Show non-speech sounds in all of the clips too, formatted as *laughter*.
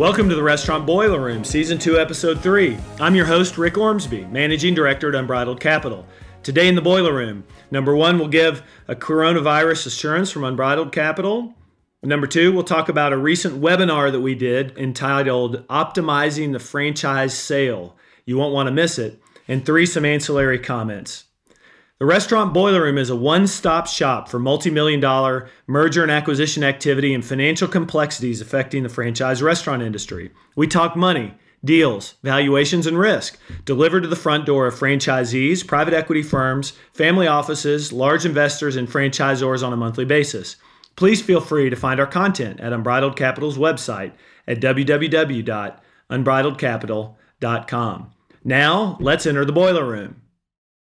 Welcome to the Restaurant Boiler Room, Season 2, Episode 3. I'm your host, Rick Ormsby, Managing Director at Unbridled Capital. Today in the Boiler Room, number one, we'll give a coronavirus assurance from Unbridled Capital. Number two, we'll talk about a recent webinar that we did entitled Optimizing the Franchise Sale. You won't want to miss it. And three, some ancillary comments. The Restaurant Boiler Room is a one stop shop for multi million dollar merger and acquisition activity and financial complexities affecting the franchise restaurant industry. We talk money, deals, valuations, and risk delivered to the front door of franchisees, private equity firms, family offices, large investors, and franchisors on a monthly basis. Please feel free to find our content at Unbridled Capital's website at www.unbridledcapital.com. Now, let's enter the boiler room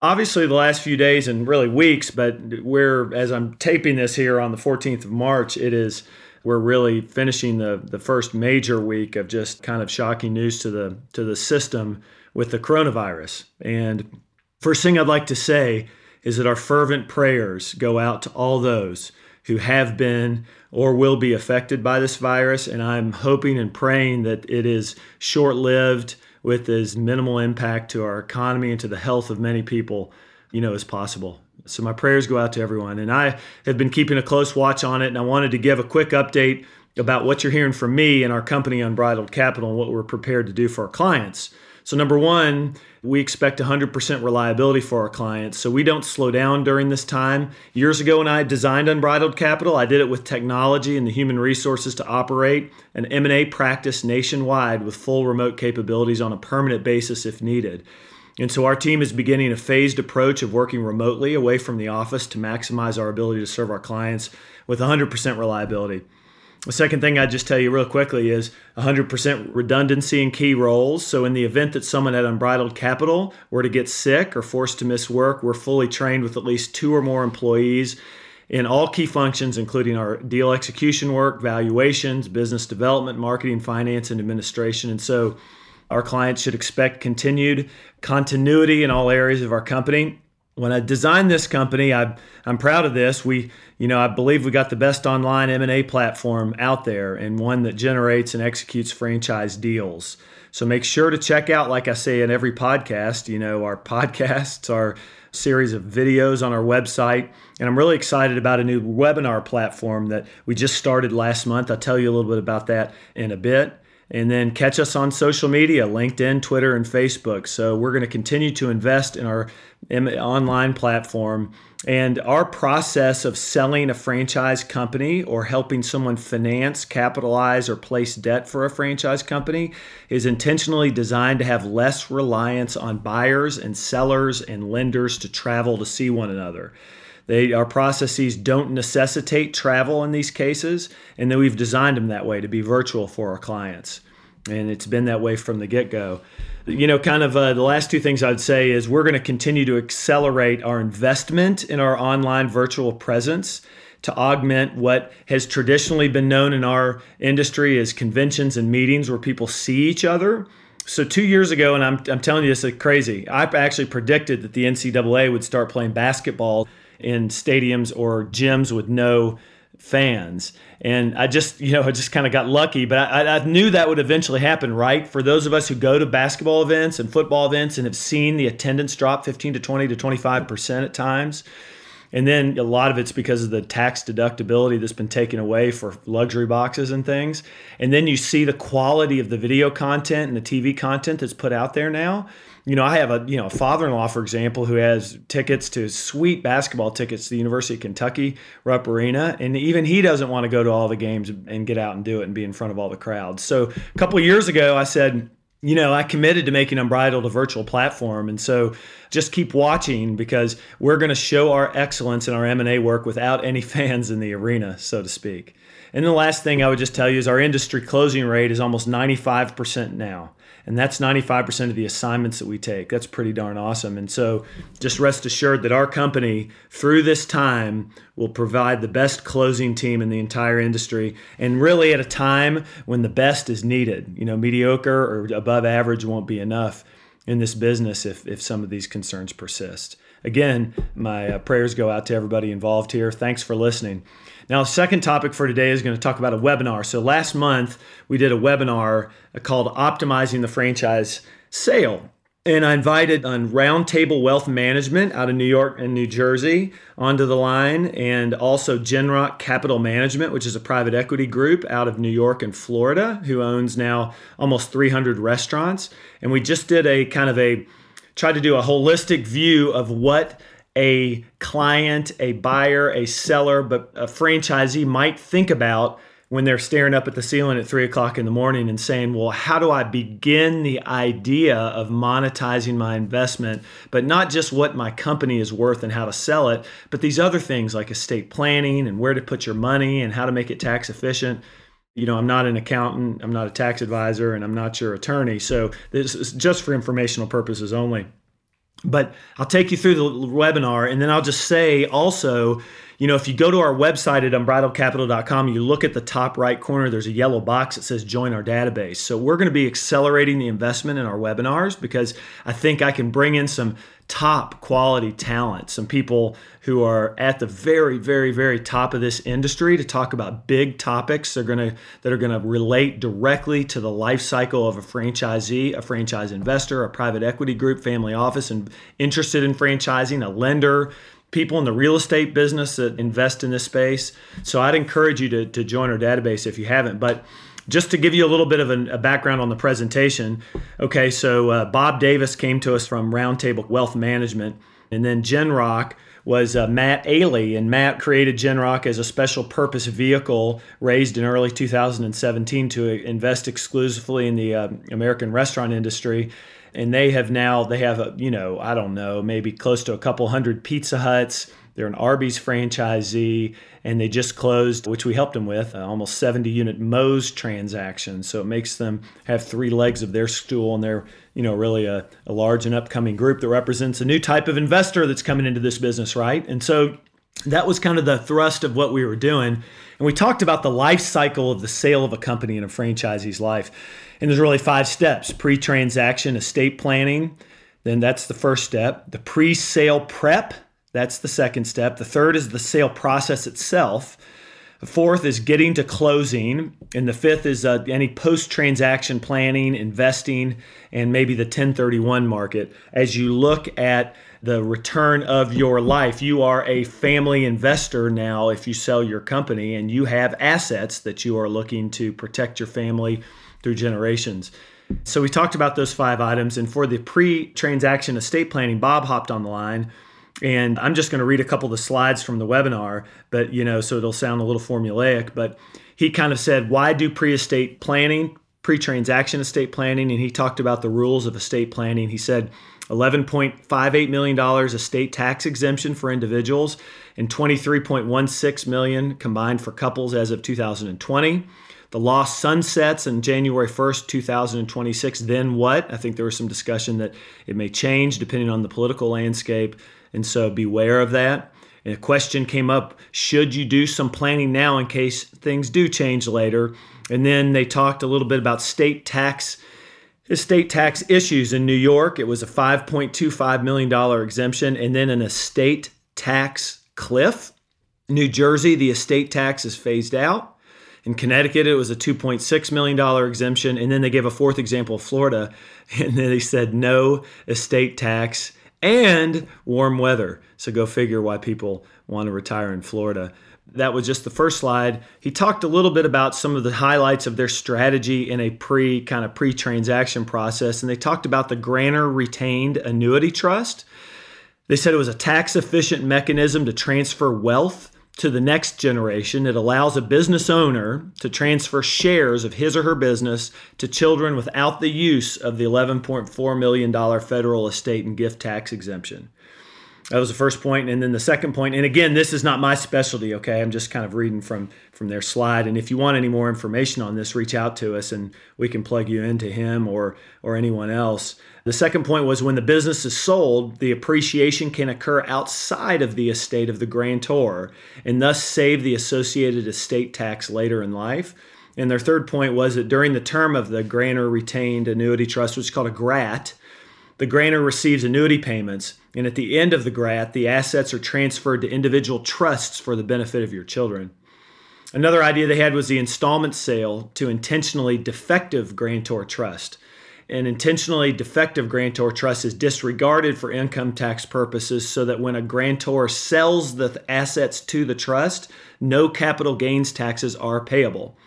obviously the last few days and really weeks but we're as i'm taping this here on the 14th of march it is we're really finishing the the first major week of just kind of shocking news to the to the system with the coronavirus. And first thing i'd like to say is that our fervent prayers go out to all those who have been or will be affected by this virus and i'm hoping and praying that it is short-lived with as minimal impact to our economy and to the health of many people, you know, as possible. So my prayers go out to everyone. And I have been keeping a close watch on it, and I wanted to give a quick update about what you're hearing from me and our company, Unbridled Capital, and what we're prepared to do for our clients. So, number one, we expect 100% reliability for our clients. So, we don't slow down during this time. Years ago, when I designed Unbridled Capital, I did it with technology and the human resources to operate an M&A practice nationwide with full remote capabilities on a permanent basis if needed. And so our team is beginning a phased approach of working remotely away from the office to maximize our ability to serve our clients with 100% reliability. The second thing I'd just tell you real quickly is 100% redundancy in key roles. So, in the event that someone at Unbridled Capital were to get sick or forced to miss work, we're fully trained with at least two or more employees in all key functions, including our deal execution work, valuations, business development, marketing, finance, and administration. And so, our clients should expect continued continuity in all areas of our company when I designed this company, I, I'm proud of this. We, you know, I believe we got the best online M&A platform out there and one that generates and executes franchise deals. So make sure to check out, like I say in every podcast, you know, our podcasts, our series of videos on our website. And I'm really excited about a new webinar platform that we just started last month. I'll tell you a little bit about that in a bit. And then catch us on social media LinkedIn, Twitter, and Facebook. So we're going to continue to invest in our online platform. And our process of selling a franchise company or helping someone finance, capitalize, or place debt for a franchise company is intentionally designed to have less reliance on buyers and sellers and lenders to travel to see one another. They, our processes don't necessitate travel in these cases, and then we've designed them that way to be virtual for our clients. And it's been that way from the get go. You know, kind of uh, the last two things I'd say is we're going to continue to accelerate our investment in our online virtual presence to augment what has traditionally been known in our industry as conventions and meetings where people see each other. So two years ago, and I'm, I'm telling you this is crazy, I actually predicted that the NCAA would start playing basketball in stadiums or gyms with no fans. And I just, you know, I just kind of got lucky, but I, I, knew that would eventually happen, right? For those of us who go to basketball events and football events and have seen the attendance drop 15 to 20 to 25% at times. And then a lot of it's because of the tax deductibility that's been taken away for luxury boxes and things. And then you see the quality of the video content and the TV content that's put out there now you know, I have a you know father-in-law, for example, who has tickets to sweet basketball tickets to the University of Kentucky Rupp Arena, and even he doesn't want to go to all the games and get out and do it and be in front of all the crowds. So a couple years ago, I said, you know, I committed to making Unbridled a virtual platform, and so just keep watching because we're going to show our excellence in our M&A work without any *laughs* fans in the arena, so to speak. And the last thing I would just tell you is our industry closing rate is almost 95% now and that's 95% of the assignments that we take. That's pretty darn awesome. And so just rest assured that our company, through this time, will provide the best closing team in the entire industry, and really at a time when the best is needed. You know, mediocre or above average won't be enough in this business if, if some of these concerns persist. again, my uh, prayers go out to everybody involved here. Thanks for listening. Now, second topic for today is going to talk about a webinar. So, last month we did a webinar uh, called Optimizing the Franchise Sale. And I invited on Roundtable Wealth Management out of New York and New Jersey onto the line, and also Genrock Capital Management, which is a private equity group out of New York and Florida, who owns now almost 300 restaurants. And we just did a kind of a tried to do a holistic view of what a client, a buyer, a seller, but a franchisee might think about when they're staring up at the ceiling at three o'clock in the morning and saying, Well, how do I begin the idea of monetizing my investment? But not just what my company is worth and how to sell it, but these other things like estate planning and where to put your money and how to make it tax efficient. You know, I'm not an accountant, I'm not a tax advisor, and I'm not your attorney. So this is just for informational purposes only. But I'll take you through the webinar and then I'll just say also, you know, if you go to our website at unbridledcapital.com, you look at the top right corner, there's a yellow box that says join our database. So we're going to be accelerating the investment in our webinars because I think I can bring in some top quality talent, some people who are at the very, very, very top of this industry to talk about big topics that are to that are going to relate directly to the life cycle of a franchisee, a franchise investor, a private equity group, family office, and interested in franchising, a lender, people in the real estate business that invest in this space. So I'd encourage you to, to join our database if you haven't. But just to give you a little bit of an, a background on the presentation, okay, so uh, Bob Davis came to us from Roundtable Wealth Management, and then Genrock was uh, Matt Ailey, and Matt created Genrock as a special purpose vehicle raised in early 2017 to invest exclusively in the uh, American restaurant industry. And they have now they have a you know I don't know maybe close to a couple hundred Pizza Huts they're an Arby's franchisee, and they just closed, which we helped them with, uh, almost 70 unit Moe's transaction. So it makes them have three legs of their stool, and they're you know really a, a large and upcoming group that represents a new type of investor that's coming into this business, right? And so that was kind of the thrust of what we were doing. And we talked about the life cycle of the sale of a company in a franchisee's life. And there's really five steps pre transaction estate planning. Then that's the first step. The pre sale prep, that's the second step. The third is the sale process itself. The fourth is getting to closing. And the fifth is uh, any post transaction planning, investing, and maybe the 1031 market. As you look at the return of your life, you are a family investor now if you sell your company and you have assets that you are looking to protect your family through generations. So we talked about those five items. And for the pre transaction estate planning, Bob hopped on the line and I'm just going to read a couple of the slides from the webinar, but you know, so it'll sound a little formulaic. But he kind of said, why do pre-estate planning, pre-transaction estate planning? And he talked about the rules of estate planning. He said 11.58 million dollars estate tax exemption for individuals, and 23.16 million combined for couples as of 2020. The law sunsets on January 1st, 2026. Then what? I think there was some discussion that it may change depending on the political landscape. And so beware of that. And a question came up should you do some planning now in case things do change later? And then they talked a little bit about state tax estate tax issues in New York. It was a $5.25 million exemption and then an estate tax cliff. New Jersey, the estate tax is phased out. In Connecticut, it was a $2.6 million exemption. And then they gave a fourth example of Florida. *laughs* And then they said no estate tax and warm weather. So go figure why people want to retire in Florida. That was just the first slide. He talked a little bit about some of the highlights of their strategy in a pre kind of pre transaction process. And they talked about the grantor retained annuity trust. They said it was a tax efficient mechanism to transfer wealth to the next generation. It allows a business owner to transfer shares of his or her business to children without the use of the $11.4 million federal estate and gift tax exemption. That was the first point, and then the second point. And again, this is not my specialty. Okay, I'm just kind of reading from from their slide. And if you want any more information on this, reach out to us, and we can plug you into him or or anyone else. The second point was when the business is sold, the appreciation can occur outside of the estate of the grantor, and thus save the associated estate tax later in life. And their third point was that during the term of the grantor retained annuity trust, which is called a GRAT, the grantor receives annuity payments, and at the end of the GRAT, the assets are transferred to individual trusts for the benefit of your children. Another idea they had was the installment sale to intentionally defective grantor trust. An intentionally defective grantor trust is disregarded for income tax purposes so that when a grantor sells the assets to the trust, no capital gains taxes are payable.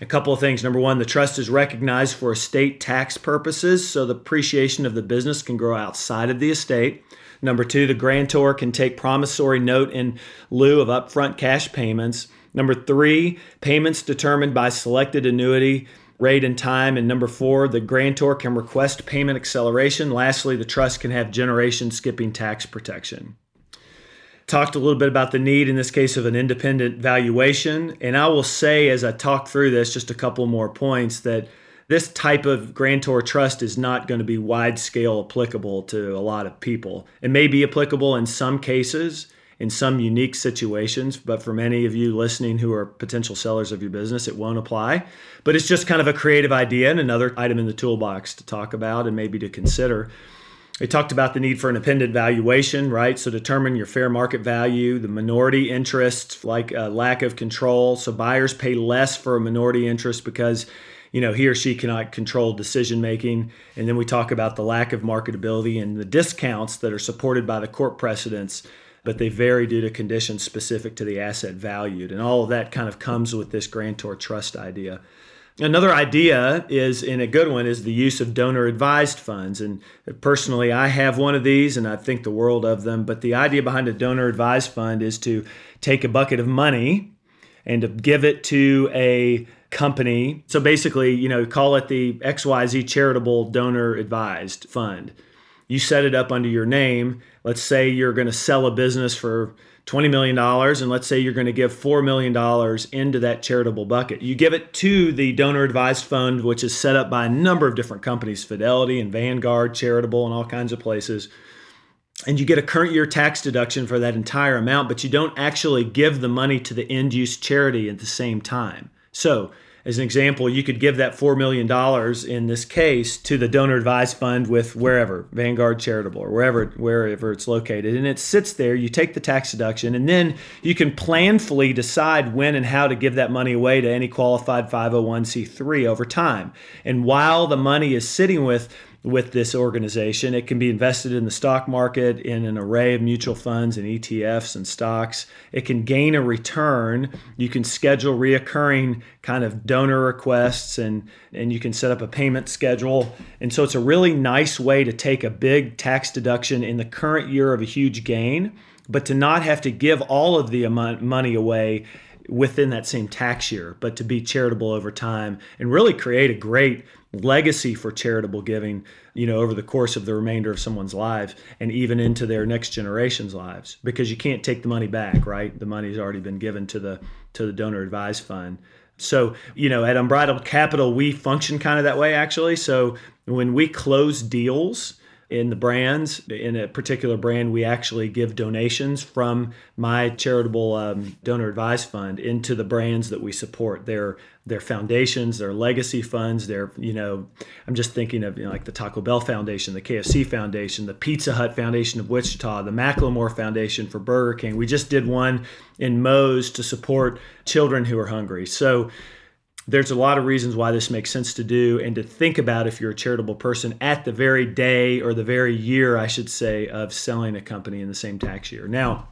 A couple of things. Number one, the trust is recognized for estate tax purposes, so the appreciation of the business can grow outside of the estate. Number two, the grantor can take promissory note in lieu of upfront cash payments. Number three, payments determined by selected annuity rate and time. And number four, the grantor can request payment acceleration. Lastly, the trust can have generation skipping tax protection talked a little bit about the need in this case of an independent valuation. And I will say, as I talk through this, just a couple more points that this type of grantor trust is not going to be wide scale applicable to a lot of people. It may be applicable in some cases, in some unique situations, but for many of you listening who are potential sellers of your business, it won't apply. But it's just kind of a creative idea and another item in the toolbox to talk about and maybe to consider. We talked about the need for an appended valuation, right? So determine your fair market value, the minority interest, like a lack of control. So buyers pay less for a minority interest because you know he or she cannot control decision making. And then we talk about the lack of marketability and the discounts that are supported by the court precedents, but they vary due to conditions specific to the asset valued. And all of that kind of comes with this grantor trust idea. Another idea is, in a good one, is the use of donor advised funds. And personally, I have one of these and I think the world of them. But the idea behind a donor advised fund is to take a bucket of money and to give it to a company. So basically, you know, call it the XYZ Charitable Donor Advised Fund. You set it up under your name. Let's say you're going to sell a business for $20 million, and let's say you're going to give $4 million into that charitable bucket. You give it to the donor advised fund, which is set up by a number of different companies Fidelity and Vanguard, Charitable, and all kinds of places. And you get a current year tax deduction for that entire amount, but you don't actually give the money to the end use charity at the same time. So as an example, you could give that $4 million in this case to the donor advised fund with wherever, Vanguard Charitable or wherever, wherever it's located. And it sits there, you take the tax deduction, and then you can planfully decide when and how to give that money away to any qualified 501c3 over time. And while the money is sitting with with this organization. It can be invested in the stock market in an array of mutual funds and ETFs and stocks. It can gain a return. You can schedule reoccurring kind of donor requests and, and you can set up a payment schedule. And so it's a really nice way to take a big tax deduction in the current year of a huge gain, but to not have to give all of the money away within that same tax year, but to be charitable over time and really create a great legacy for charitable giving, you know, over the course of the remainder of someone's lives and even into their next generation's lives because you can't take the money back, right? The money's already been given to the to the donor advised fund. So, you know, at Unbridled Capital, we function kind of that way actually. So, when we close deals, in the brands. In a particular brand, we actually give donations from my charitable um, donor advised fund into the brands that we support. Their their foundations, their legacy funds. Their you know, I'm just thinking of you know, like the Taco Bell Foundation, the KFC Foundation, the Pizza Hut Foundation of Wichita, the McLamore Foundation for Burger King. We just did one in Moe's to support children who are hungry. So there's a lot of reasons why this makes sense to do and to think about if you're a charitable person at the very day or the very year, I should say, of selling a company in the same tax year. Now,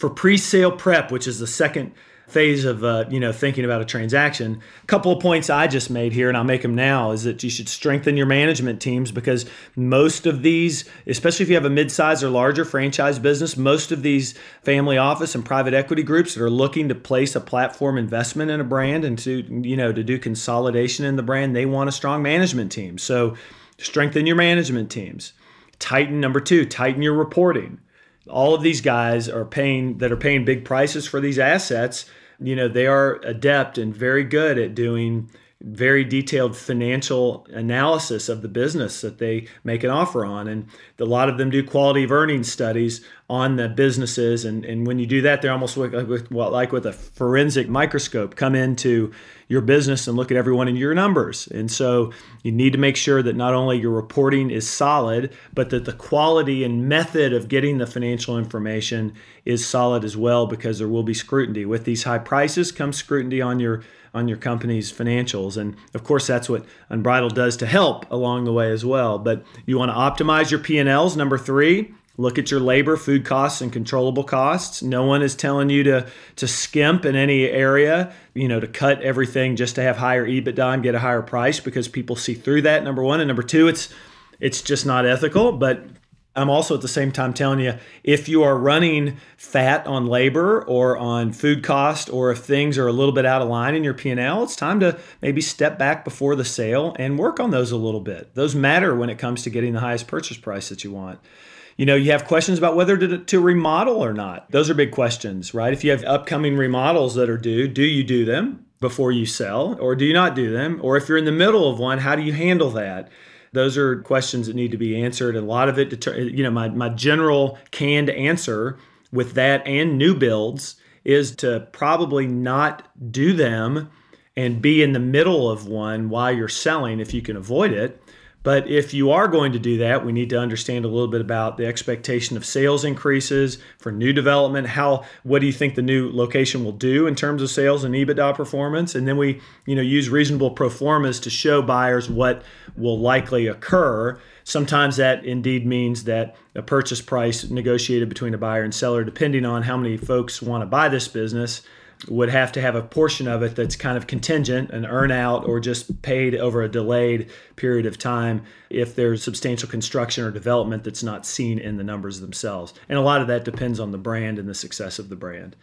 for pre sale prep, which is the second phase of uh, you know thinking about a transaction a couple of points i just made here and i'll make them now is that you should strengthen your management teams because most of these especially if you have a mid-size or larger franchise business most of these family office and private equity groups that are looking to place a platform investment in a brand and to you know to do consolidation in the brand they want a strong management team. So strengthen your management teams. Tighten number two tighten your reporting all of these guys are paying that are paying big prices for these assets you know, they are adept and very good at doing very detailed financial analysis of the business that they make an offer on. And a lot of them do quality of earnings studies on the businesses. And, and when you do that, they're almost like, with, well, like with a forensic microscope, come into your business and look at everyone in your numbers. And so you need to make sure that not only your reporting is solid, but that the quality and method of getting the financial information is solid as well, because there will be scrutiny. With these high prices comes scrutiny on your on your company's financials. And of course, that's what Unbridled does to help along the way as well. But you want to optimize your P&Ls. Number three, Look at your labor, food costs, and controllable costs. No one is telling you to to skimp in any area, you know, to cut everything just to have higher EBITDA and get a higher price because people see through that. Number one, and number two, it's it's just not ethical. But I'm also at the same time telling you if you are running fat on labor or on food cost, or if things are a little bit out of line in your P&L, it's time to maybe step back before the sale and work on those a little bit. Those matter when it comes to getting the highest purchase price that you want. You know, you have questions about whether to, to remodel or not. Those are big questions, right? If you have upcoming remodels that are due, do you do them before you sell or do you not do them? Or if you're in the middle of one, how do you handle that? Those are questions that need to be answered. A lot of it, you know, my, my general canned answer with that and new builds is to probably not do them and be in the middle of one while you're selling if you can avoid it but if you are going to do that, we need to understand a little bit about the expectation of sales increases for new development. How what do you think the new location will do in terms of sales and EBITDA performance? And then we, you know, use reasonable pro formas to show buyers what will likely occur. Sometimes that indeed means that a purchase price negotiated between a buyer and seller, depending on how many folks want to buy this business, would have to have a portion of it that's kind of contingent, an earn out, or just paid over a delayed period of time if there's substantial construction or development that's not seen in the numbers themselves. And a lot of that depends on the brand and the success of the brand.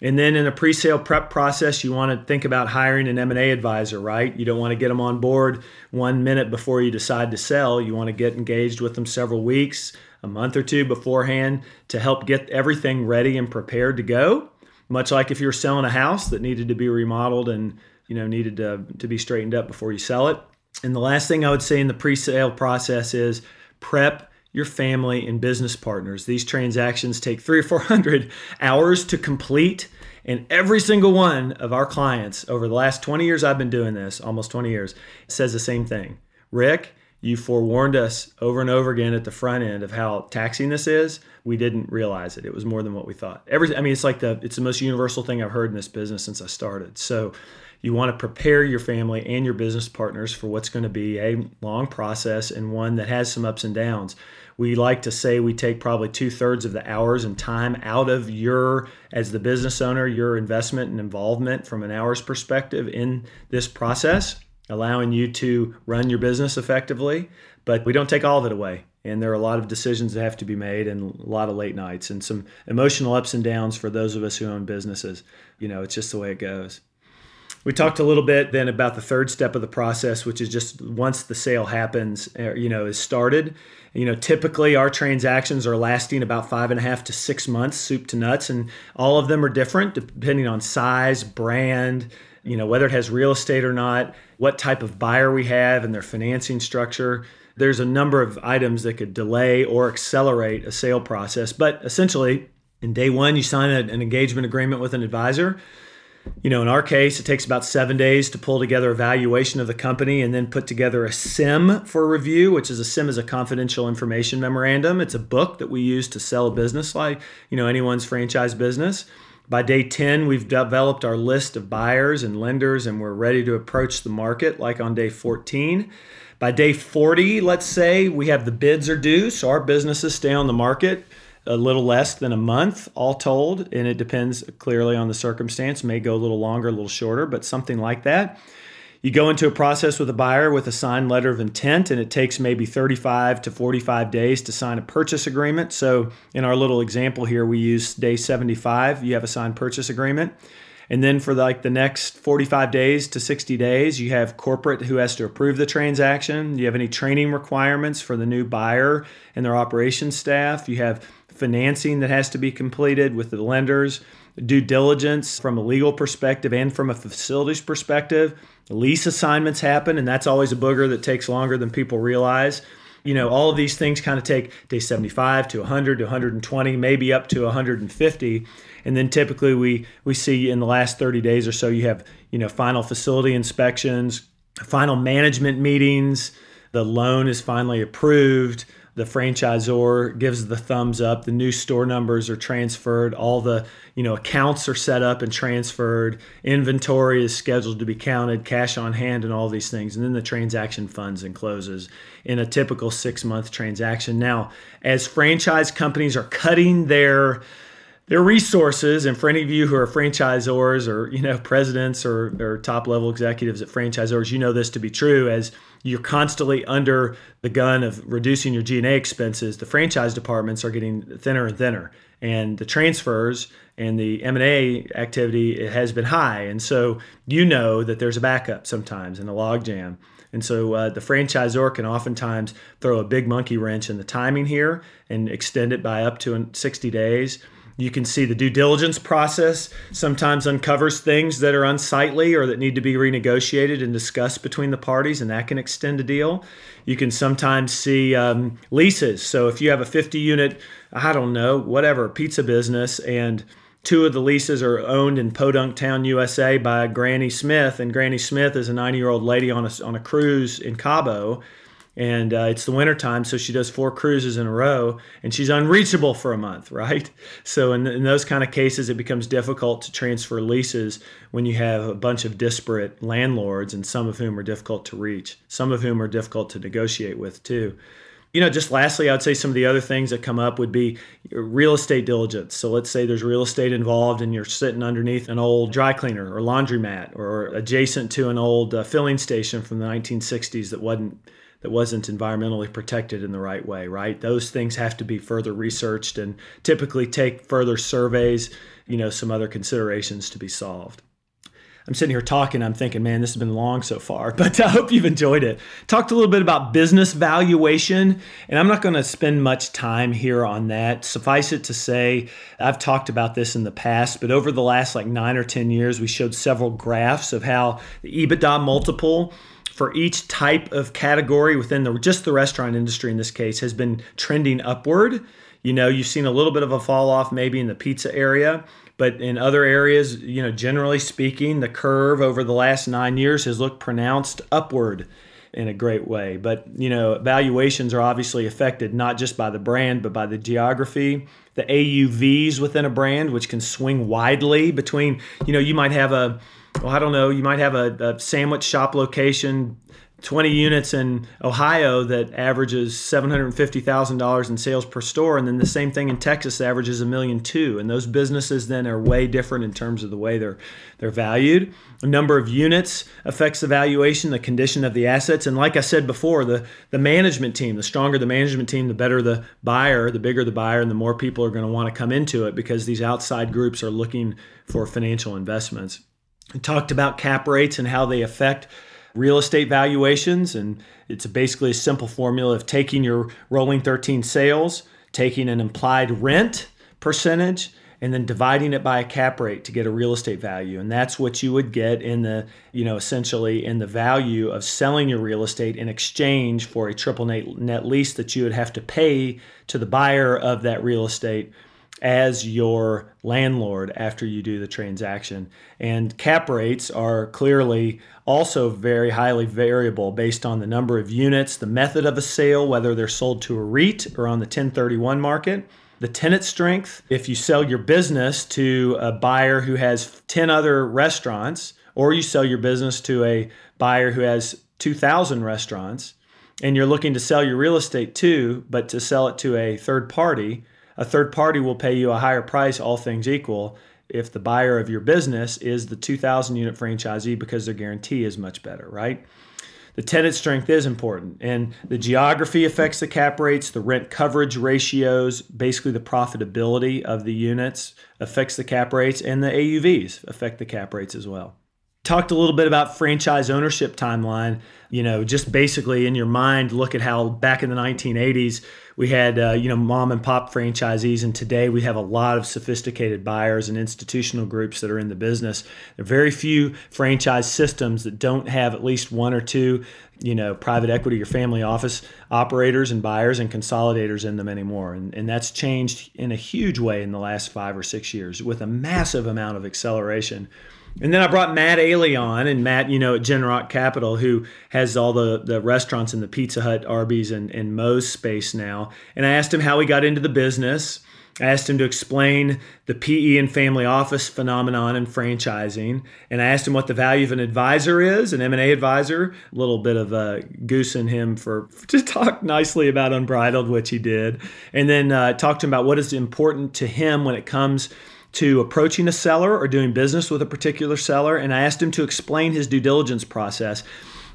And then in a pre-sale prep process, you want to think about hiring an M&A advisor, right? You don't want to get them on board one minute before you decide to sell. You want to get engaged with them several weeks, a month or two beforehand to help get everything ready and prepared to go much like if you're selling a house that needed to be remodeled and you know needed to, to be straightened up before you sell it. And the last thing I would say in the pre-sale process is prep your family and business partners. These transactions take three or four hundred hours to complete. And every single one of our clients over the last 20 years I've been doing this, almost 20 years, says the same thing. Rick, you forewarned us over and over again at the front end of how taxing this is. We didn't realize it. It was more than what we thought. Every, I mean, it's like the it's the most universal thing I've heard in this business since I started. So, you want to prepare your family and your business partners for what's going to be a long process and one that has some ups and downs. We like to say we take probably two thirds of the hours and time out of your, as the business owner, your investment and involvement from an hours perspective in this process allowing you to run your business effectively. But we don't take all of it away. And there are a lot of decisions that have to be made and a lot of late nights and some emotional ups and downs for those of us who own businesses. You know, it's just the way it goes. We talked a little bit then about the third step of the process, which is just once the sale happens, er, you know, is started. You know, typically our transactions are lasting about five and a half to six months, soup to nuts, and all of them are different depending on size, brand, you know, whether it has real estate or not, what type of buyer we have and their financing structure. There's a number of items that could delay or accelerate a sale process. But essentially, in day one, you sign an engagement agreement with an advisor. You know, in our case, it takes about seven days to pull together a valuation of the company and then put together a SIM for review, which is a SIM is a confidential information memorandum. It's a book that we use to sell a business like, you know, anyone's franchise business. By day 10, we've developed our list of buyers and lenders, and we're ready to approach the market like on day 14. By day 40, let's say, we have the bids are due, so our businesses stay on the market a little less than a month, all told, and it depends clearly on the circumstance. May go a little longer, a little shorter, but something like that. You go into a process with a buyer with a signed letter of intent, and it takes maybe 35 to 45 days to sign a purchase agreement. So, in our little example here, we use day 75, you have a signed purchase agreement. And then for like the next 45 days to 60 days, you have corporate who has to approve the transaction. You have any training requirements for the new buyer and their operations staff. You have financing that has to be completed with the lenders, due diligence from a legal perspective and from a facilities perspective. Lease assignments happen, and that's always a booger that takes longer than people realize. You know, all of these things kind of take day 75 to 100 to 120, maybe up to 150. And then typically we we see in the last 30 days or so you have, you know, final facility inspections, final management meetings, the loan is finally approved the franchisor gives the thumbs up the new store numbers are transferred all the you know accounts are set up and transferred inventory is scheduled to be counted cash on hand and all these things and then the transaction funds and closes in a typical six month transaction. Now as franchise companies are cutting their their resources and for any of you who are franchisors or you know presidents or, or top level executives at franchisors you know this to be true as you're constantly under the gun of reducing your G&A expenses. The franchise departments are getting thinner and thinner, and the transfers and the M&A activity has been high. And so you know that there's a backup sometimes in a logjam. And so uh, the franchisor can oftentimes throw a big monkey wrench in the timing here and extend it by up to 60 days. You can see the due diligence process sometimes uncovers things that are unsightly or that need to be renegotiated and discussed between the parties, and that can extend a deal. You can sometimes see um, leases. So if you have a 50 unit, I don't know, whatever, pizza business, and two of the leases are owned in Podunk Town, USA by Granny Smith, and Granny Smith is a 90 year old lady on a, on a cruise in Cabo and uh, it's the wintertime so she does four cruises in a row and she's unreachable for a month *laughs* right? So in, in, those kind of cases it becomes difficult to transfer leases when you have a bunch of disparate landlords and some of whom are difficult to reach some of whom are difficult to negotiate with too. You know just lastly i would say some of the other things that come up would be real estate diligence. So let's say there's real estate involved and you're sitting underneath an old dry cleaner or laundromat or adjacent to an old uh, filling station from the 1960s that wasn't that wasn't environmentally protected in the right way, right? Those things have to be further researched and typically take further surveys, you know, some other considerations to be solved. I'm sitting here talking, I'm thinking, man, this has been long so far, *laughs* but I hope you've enjoyed it. Talked a little bit about business valuation, and I'm not going to spend much time here on that. Suffice it to say, I've talked about this in the past, but over the last like nine or 10 years, we showed several graphs of how the EBITDA multiple for each type of category within the just the restaurant industry in this case has been trending upward. You know, you've seen a little bit of a fall off maybe in the pizza area, but in other areas, you know, generally speaking, the curve over the last 9 years has looked pronounced upward in a great way. But, you know, valuations are obviously affected not just by the brand, but by the geography, the AUVs within a brand, which can swing widely between, you know, you might have a well, I don't know, you might have a, a sandwich shop location 20 units in Ohio that averages $750,000 in sales per store and then the same thing in Texas averages a million two and those businesses then are way different in terms of the way they're they're valued. The number of units affects the valuation, the condition of the assets and like I said before, the the management team, the stronger the management team, the better the buyer, the bigger the buyer and the more people are going to want to come into it because these outside groups are looking for financial investments. Talked about cap rates and how they affect real estate valuations. And it's basically a simple formula of taking your rolling 13 sales, taking an implied rent percentage, and then dividing it by a cap rate to get a real estate value. And that's what you would get in the, you know, essentially in the value of selling your real estate in exchange for a triple net lease that you would have to pay to the buyer of that real estate as your landlord after you do the transaction. And cap rates are clearly also very highly variable based on the number of units, the method of a sale, whether they're sold to a REIT or on the 1031 market. The tenant strength, if you sell your business to a buyer who has 10 other restaurants, or you sell your business to a buyer who has 2,000 restaurants, and you're looking to sell your real estate too, but to sell it to a third party, a third party will pay you a higher price, all things equal, if the buyer of your business is the 2,000 unit franchisee because their guarantee is much better, right? The tenant strength is important, and the geography affects the cap rates, the rent coverage ratios, basically the profitability of the units affects the cap rates, and the AUVs affect the cap rates as well. Talked a little bit about franchise ownership timeline. You know, just basically in your mind, look at how back in the 1980s we had uh, you know mom and pop franchisees, and today we have a lot of sophisticated buyers and institutional groups that are in the business. There are very few franchise systems that don't have at least one or two you know private equity or family office operators and buyers and consolidators in them anymore and, and that's changed in a huge way in the last five or six years with a massive amount of acceleration and then I brought Matt Ailey on, and Matt, you know, at Genrock Capital, who has all the, the restaurants in the Pizza Hut, Arby's, and, and Moe's space now. And I asked him how he got into the business. I asked him to explain the PE and family office phenomenon and franchising, and I asked him what the value of an advisor is, an M&A advisor. A little bit of a goose in him for *laughs* to talk nicely about Unbridled, which he did, and then uh, talked to him about what is important to him when it comes to approaching a seller or doing business with a particular seller, and I asked him to explain his due diligence process.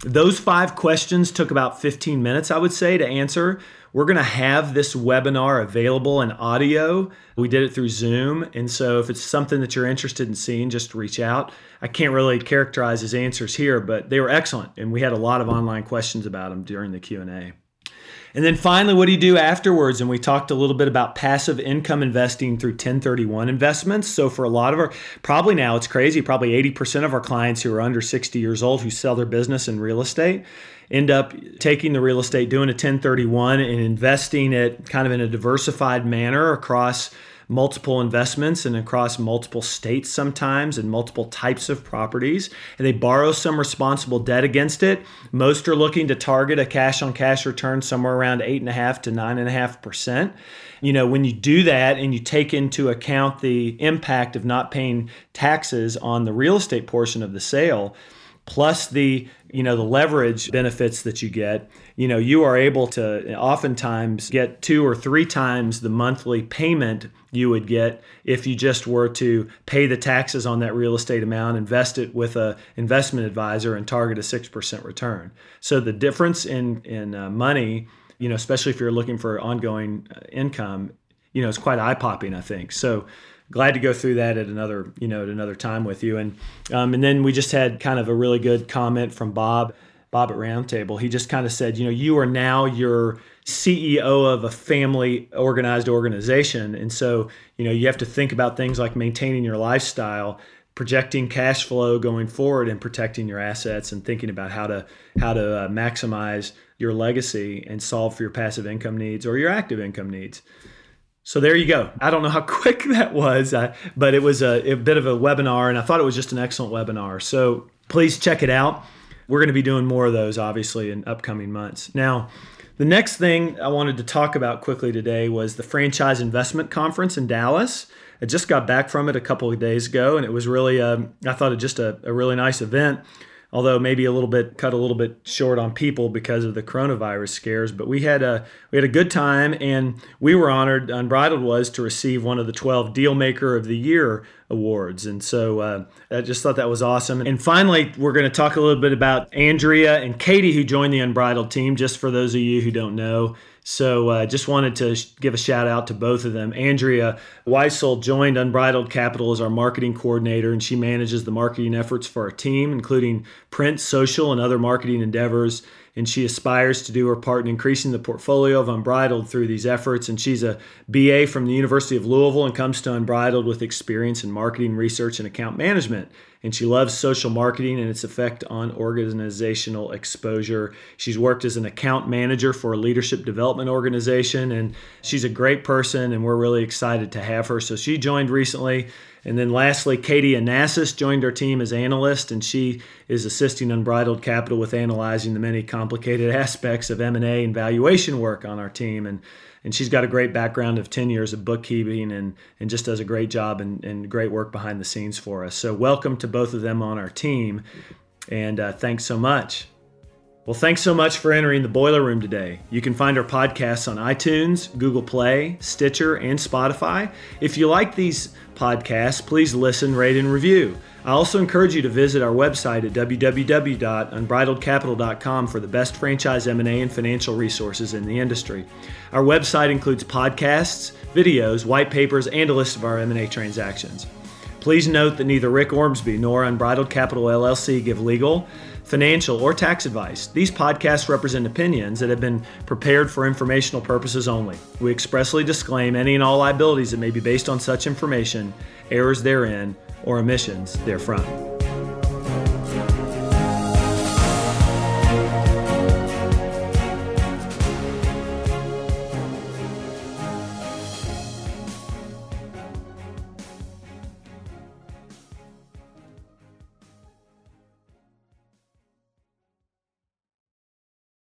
Those five questions took about 15 minutes, I would say, to answer. We're going to have this webinar available in audio. We did it through Zoom, and so if it's something that you're interested in seeing, just reach out. I can't really characterize his answers here, but they were excellent, and we had a lot of online questions about them during the Q&A. And then finally, what do you do afterwards? And we talked a little bit about passive income investing through 1031 investments. So for a lot of our, probably now it's crazy, probably 80% of our clients who are under 60 years old who sell their business in real estate end up taking the real estate, doing a 1031 and investing it kind of in a diversified manner across multiple investments and across multiple states sometimes and multiple types of properties. And they borrow some responsible debt against it. Most are looking to target a cash on cash return somewhere around eight and a half to nine and a half percent. You know, when you do that and you take into account the impact of not paying taxes on the real estate portion of the sale, plus the you know the leverage benefits that you get you know you are able to oftentimes get two or three times the monthly payment you would get if you just were to pay the taxes on that real estate amount invest it with a investment advisor and target a 6% return. So the difference in in uh, money you know especially if you're looking for ongoing uh, income you know it's quite eye popping i think. So glad to go through that at another you know at another time with you. And um, and then we just had kind of a really good comment from bob bob at roundtable he just kind of said you know you are now your ceo of a family organized organization and so you know you have to think about things like maintaining your lifestyle projecting cash flow going forward and protecting your assets and thinking about how to how to uh, maximize your legacy and solve for your passive income needs or your active income needs so there you go. I don't know how *laughs* quick that was, uh, but it was a, a, bit of a webinar, and I thought it was just an excellent webinar. So please check it out. We're going to be doing more of those, obviously, in upcoming months. Now, the next thing I wanted to talk about quickly today was the Franchise Investment Conference in Dallas. I just got back from it a couple of days ago, and it was really, um, I thought it just a, a really nice event although maybe a little bit cut a little bit short on people because of the coronavirus scares. But we had a we had a good time, and we were honored. Unbridled was to receive one of the 12 Deal Maker of the Year awards, and so uh, I just thought that was awesome. And finally, we're going to talk a little bit about Andrea and Katie, who joined the Unbridled team. Just for those of you who don't know. So uh, just wanted to give a shout out to both of them. Andrea Weissel joined Unbridled Capital as our marketing coordinator, and she manages the marketing efforts for our team, including print, social, and other marketing endeavors. And she aspires to do her part in increasing the portfolio of Unbridled through these efforts. And she's a BA from the University of Louisville and comes to Unbridled with experience in marketing research and account management and she loves social marketing and its effect on organizational exposure. She's worked as an account manager for a leadership development organization, and she's a great person, and we're really excited to have her. So she joined recently. And then lastly, Katie Anassis joined our team as analyst, and she is assisting Unbridled Capital with analyzing the many complicated *laughs* aspects of M&A and valuation work on our team. And and she's got a great background of 10 years of bookkeeping and, and just does a great job and, and great work behind the scenes for us. So, welcome to both of them on our team, and uh, thanks so much. Well, thanks so much for entering the Boiler Room today. You can find our podcasts on iTunes, Google Play, Stitcher, and Spotify. If you like these podcasts, please listen, rate, and review. I also encourage you to visit our website at www.unbridledcapital.com for the best franchise M&A and financial resources in the industry. Our website includes podcasts, videos, white papers, and a list of our M&A transactions. Please note that neither Rick Ormsby nor Unbridled Capital LLC give legal, financial, or tax advice. These podcasts represent opinions that have been prepared for informational purposes only. We expressly disclaim any and all liabilities that may be based on such information, errors therein, or omissions therefrom.